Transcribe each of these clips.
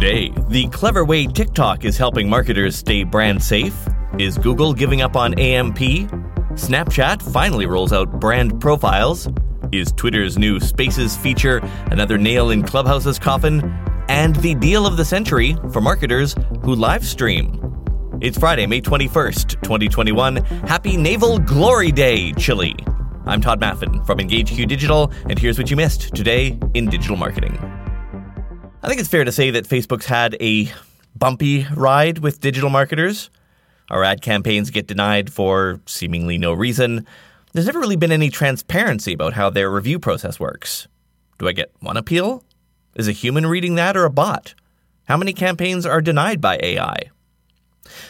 Today, the clever way TikTok is helping marketers stay brand safe. Is Google giving up on AMP? Snapchat finally rolls out brand profiles. Is Twitter's new Spaces feature another nail in Clubhouse's coffin? And the deal of the century for marketers who live stream. It's Friday, May 21st, 2021. Happy Naval Glory Day, Chile. I'm Tod Maffin from EngageQ Digital, and here's what you missed today in digital marketing. I think it's fair to say that Facebook's had a bumpy ride with digital marketers. Our ad campaigns get denied for seemingly no reason. There's never really been any transparency about how their review process works. Do I get one appeal? Is a human reading that or a bot? How many campaigns are denied by AI?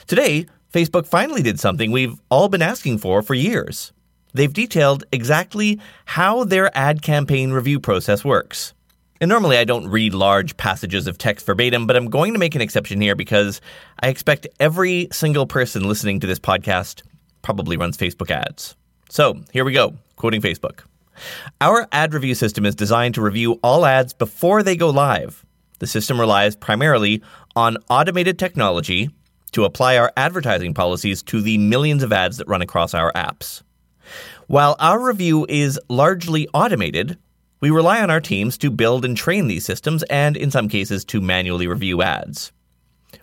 Today, Facebook finally did something we've all been asking for for years. They've detailed exactly how their ad campaign review process works. And normally I don't read large passages of text verbatim, but I'm going to make an exception here because I expect every single person listening to this podcast probably runs Facebook ads. So here we go, quoting Facebook. Our ad review system is designed to review all ads before they go live. The system relies primarily on automated technology to apply our advertising policies to the millions of ads that run across our apps. While our review is largely automated, we rely on our teams to build and train these systems and, in some cases, to manually review ads.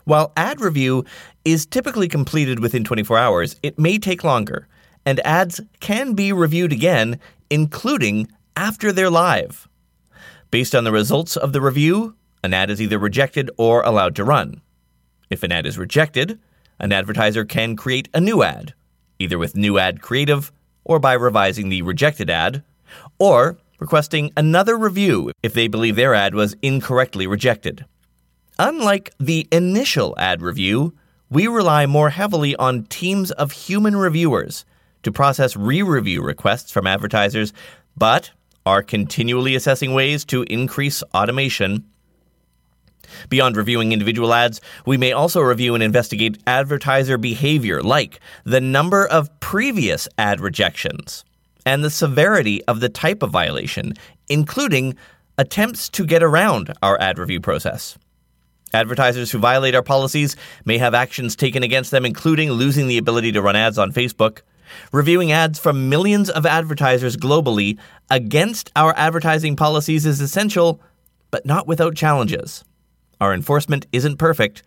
While ad review is typically completed within 24 hours, it may take longer, and ads can be reviewed again, including after they're live. Based on the results of the review, an ad is either rejected or allowed to run. If an ad is rejected, an advertiser can create a new ad, either with new ad creative or by revising the rejected ad, or requesting another review if they believe their ad was incorrectly rejected. Unlike the initial ad review, we rely more heavily on teams of human reviewers to process re review requests from advertisers, but are continually assessing ways to increase automation. Beyond reviewing individual ads, we may also review and investigate advertiser behavior, like the number of previous ad rejections and the severity of the type of violation, including attempts to get around our ad review process. Advertisers who violate our policies may have actions taken against them, including losing the ability to run ads on Facebook. Reviewing ads from millions of advertisers globally against our advertising policies is essential, but not without challenges. Our enforcement isn't perfect,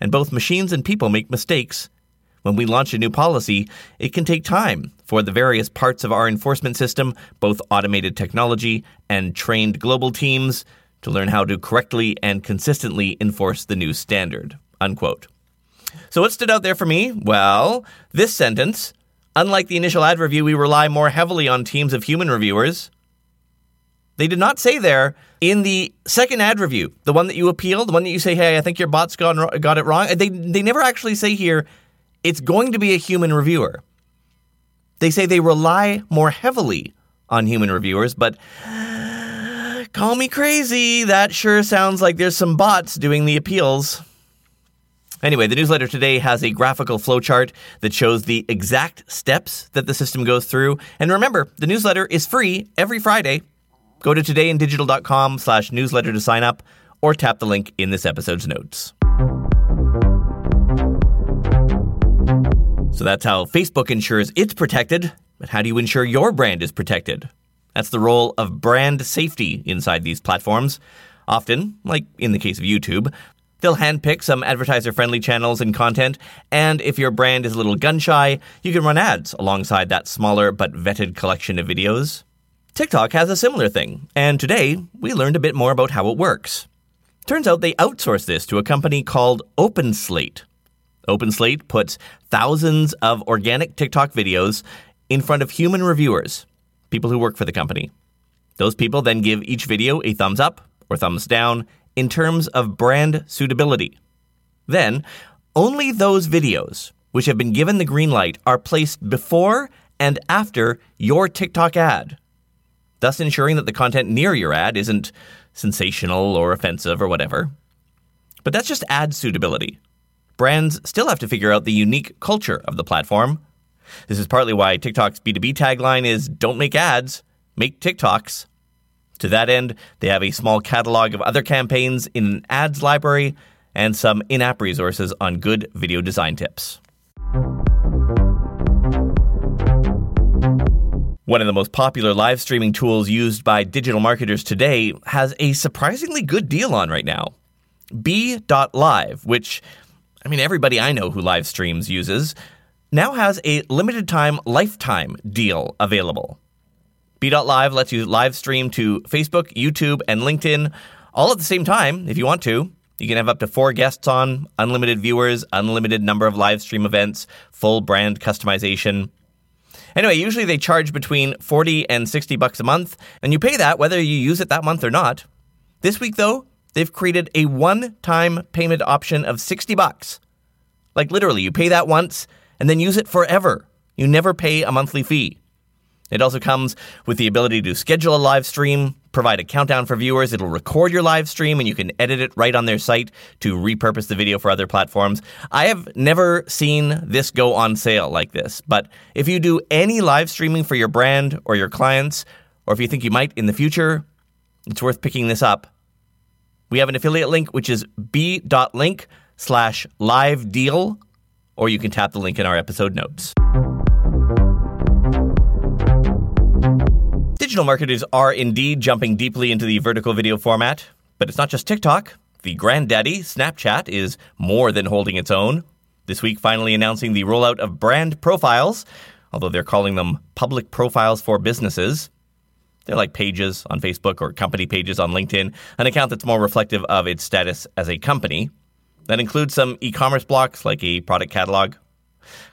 and both machines and people make mistakes. When we launch a new policy, it can take time for the various parts of our enforcement system, both automated technology and trained global teams, to learn how to correctly and consistently enforce the new standard. Unquote. So, what stood out there for me? Well, this sentence Unlike the initial ad review, we rely more heavily on teams of human reviewers. They did not say there in the second ad review, the one that you appeal, the one that you say, hey, I think your bot's got, got it wrong. They, they never actually say here, it's going to be a human reviewer. They say they rely more heavily on human reviewers, but call me crazy. That sure sounds like there's some bots doing the appeals. Anyway, the newsletter today has a graphical flowchart that shows the exact steps that the system goes through. And remember, the newsletter is free every Friday. Go to todayindigital.com slash newsletter to sign up or tap the link in this episode's notes. So that's how Facebook ensures it's protected. But how do you ensure your brand is protected? That's the role of brand safety inside these platforms. Often, like in the case of YouTube, they'll handpick some advertiser friendly channels and content, and if your brand is a little gun shy, you can run ads alongside that smaller but vetted collection of videos. TikTok has a similar thing, and today we learned a bit more about how it works. Turns out they outsource this to a company called OpenSlate. OpenSlate puts thousands of organic TikTok videos in front of human reviewers, people who work for the company. Those people then give each video a thumbs up or thumbs down in terms of brand suitability. Then, only those videos which have been given the green light are placed before and after your TikTok ad, thus ensuring that the content near your ad isn't sensational or offensive or whatever. But that's just ad suitability brands still have to figure out the unique culture of the platform. This is partly why TikTok's B2B tagline is Don't make ads, make TikToks. To that end, they have a small catalog of other campaigns in an ads library and some in app resources on good video design tips. One of the most popular live streaming tools used by digital marketers today has a surprisingly good deal on right now. Be.Live, which, I mean, everybody I know who live streams uses, now has a limited time lifetime deal available. Be.Live lets you live stream to Facebook, YouTube, and LinkedIn all at the same time if you want to. You can have up to four guests on, unlimited viewers, unlimited number of live stream events, full brand customization. Anyway, usually they charge between 40 and 60 bucks a month, and you pay that whether you use it that month or not. This week though, they've created a one-time payment option of 60 bucks. Like literally, you pay that once and then use it forever. You never pay a monthly fee. It also comes with the ability to schedule a live stream, provide a countdown for viewers. It'll record your live stream and you can edit it right on their site to repurpose the video for other platforms. I have never seen this go on sale like this, but if you do any live streaming for your brand or your clients, or if you think you might in the future, it's worth picking this up. We have an affiliate link, which is b.link slash live deal, or you can tap the link in our episode notes. Digital marketers are indeed jumping deeply into the vertical video format, but it's not just TikTok. The granddaddy, Snapchat, is more than holding its own. This week, finally announcing the rollout of brand profiles, although they're calling them public profiles for businesses. They're like pages on Facebook or company pages on LinkedIn, an account that's more reflective of its status as a company. That includes some e commerce blocks like a product catalog.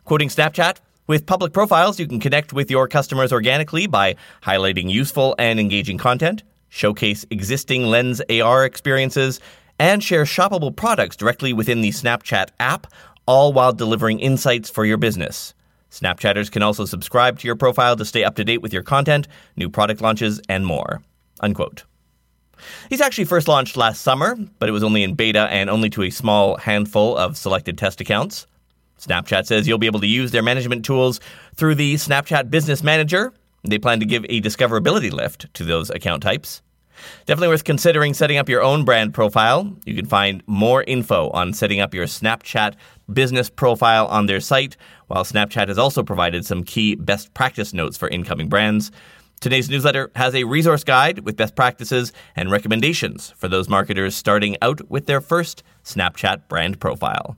Quoting Snapchat, with public profiles, you can connect with your customers organically by highlighting useful and engaging content, showcase existing Lens AR experiences, and share shoppable products directly within the Snapchat app, all while delivering insights for your business. Snapchatters can also subscribe to your profile to stay up to date with your content, new product launches, and more. Unquote. These actually first launched last summer, but it was only in beta and only to a small handful of selected test accounts. Snapchat says you'll be able to use their management tools through the Snapchat Business Manager. They plan to give a discoverability lift to those account types. Definitely worth considering setting up your own brand profile. You can find more info on setting up your Snapchat business profile on their site, while Snapchat has also provided some key best practice notes for incoming brands. Today's newsletter has a resource guide with best practices and recommendations for those marketers starting out with their first Snapchat brand profile.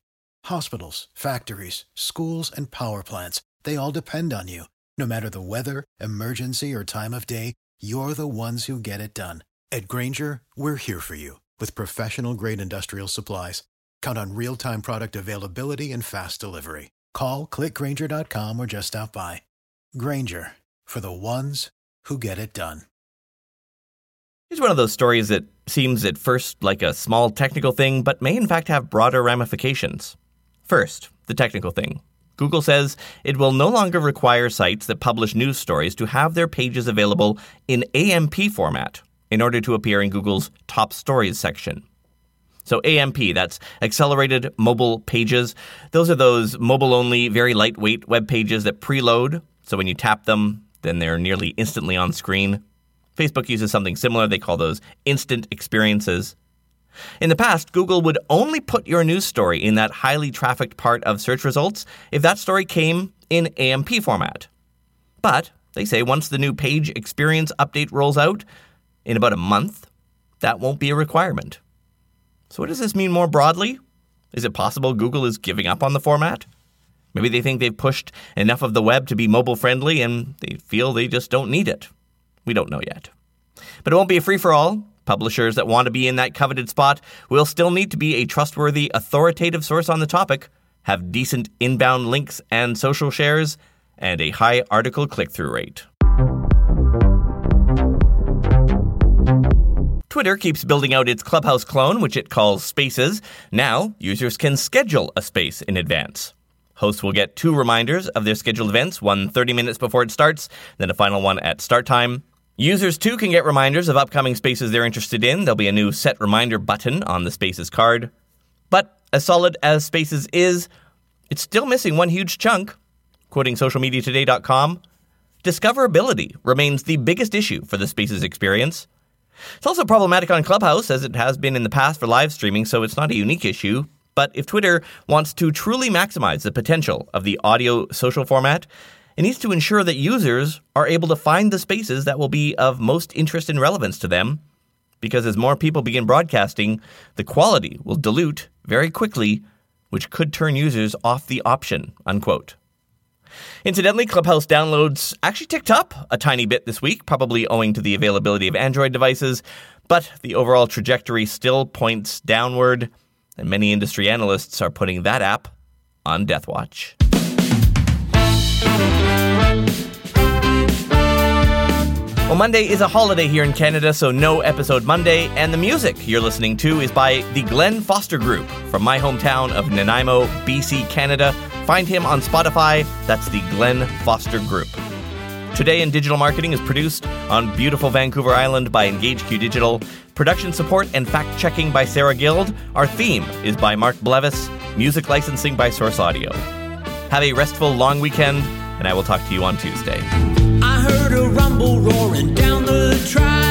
Hospitals, factories, schools, and power plants, they all depend on you. No matter the weather, emergency, or time of day, you're the ones who get it done. At Grainger, we're here for you with professional grade industrial supplies. Count on real time product availability and fast delivery. Call clickgrainger.com or just stop by. Grainger for the ones who get it done. Here's one of those stories that seems at first like a small technical thing, but may in fact have broader ramifications. First, the technical thing. Google says it will no longer require sites that publish news stories to have their pages available in AMP format in order to appear in Google's top stories section. So, AMP, that's accelerated mobile pages. Those are those mobile only, very lightweight web pages that preload. So, when you tap them, then they're nearly instantly on screen. Facebook uses something similar. They call those instant experiences. In the past, Google would only put your news story in that highly trafficked part of search results if that story came in AMP format. But they say once the new page experience update rolls out in about a month, that won't be a requirement. So, what does this mean more broadly? Is it possible Google is giving up on the format? Maybe they think they've pushed enough of the web to be mobile friendly and they feel they just don't need it. We don't know yet. But it won't be a free for all. Publishers that want to be in that coveted spot will still need to be a trustworthy, authoritative source on the topic, have decent inbound links and social shares, and a high article click through rate. Twitter keeps building out its Clubhouse clone, which it calls Spaces. Now, users can schedule a space in advance. Hosts will get two reminders of their scheduled events, one 30 minutes before it starts, then a final one at start time. Users too can get reminders of upcoming spaces they're interested in. There'll be a new set reminder button on the Spaces card. But as solid as Spaces is, it's still missing one huge chunk. Quoting socialmediatoday.com, discoverability remains the biggest issue for the Spaces experience. It's also problematic on Clubhouse, as it has been in the past for live streaming, so it's not a unique issue. But if Twitter wants to truly maximize the potential of the audio social format, it needs to ensure that users are able to find the spaces that will be of most interest and relevance to them. Because as more people begin broadcasting, the quality will dilute very quickly, which could turn users off the option. Unquote. Incidentally, Clubhouse downloads actually ticked up a tiny bit this week, probably owing to the availability of Android devices, but the overall trajectory still points downward, and many industry analysts are putting that app on death watch. Well, Monday is a holiday here in Canada, so no episode Monday, and the music you're listening to is by the Glenn Foster Group from my hometown of Nanaimo, BC, Canada. Find him on Spotify. That's the Glenn Foster Group. Today in Digital Marketing is produced on beautiful Vancouver Island by EngageQ Digital. Production support and fact checking by Sarah Guild. Our theme is by Mark Blevis. Music licensing by Source Audio. Have a restful long weekend, and I will talk to you on Tuesday. I heard a rumble roaring down the track.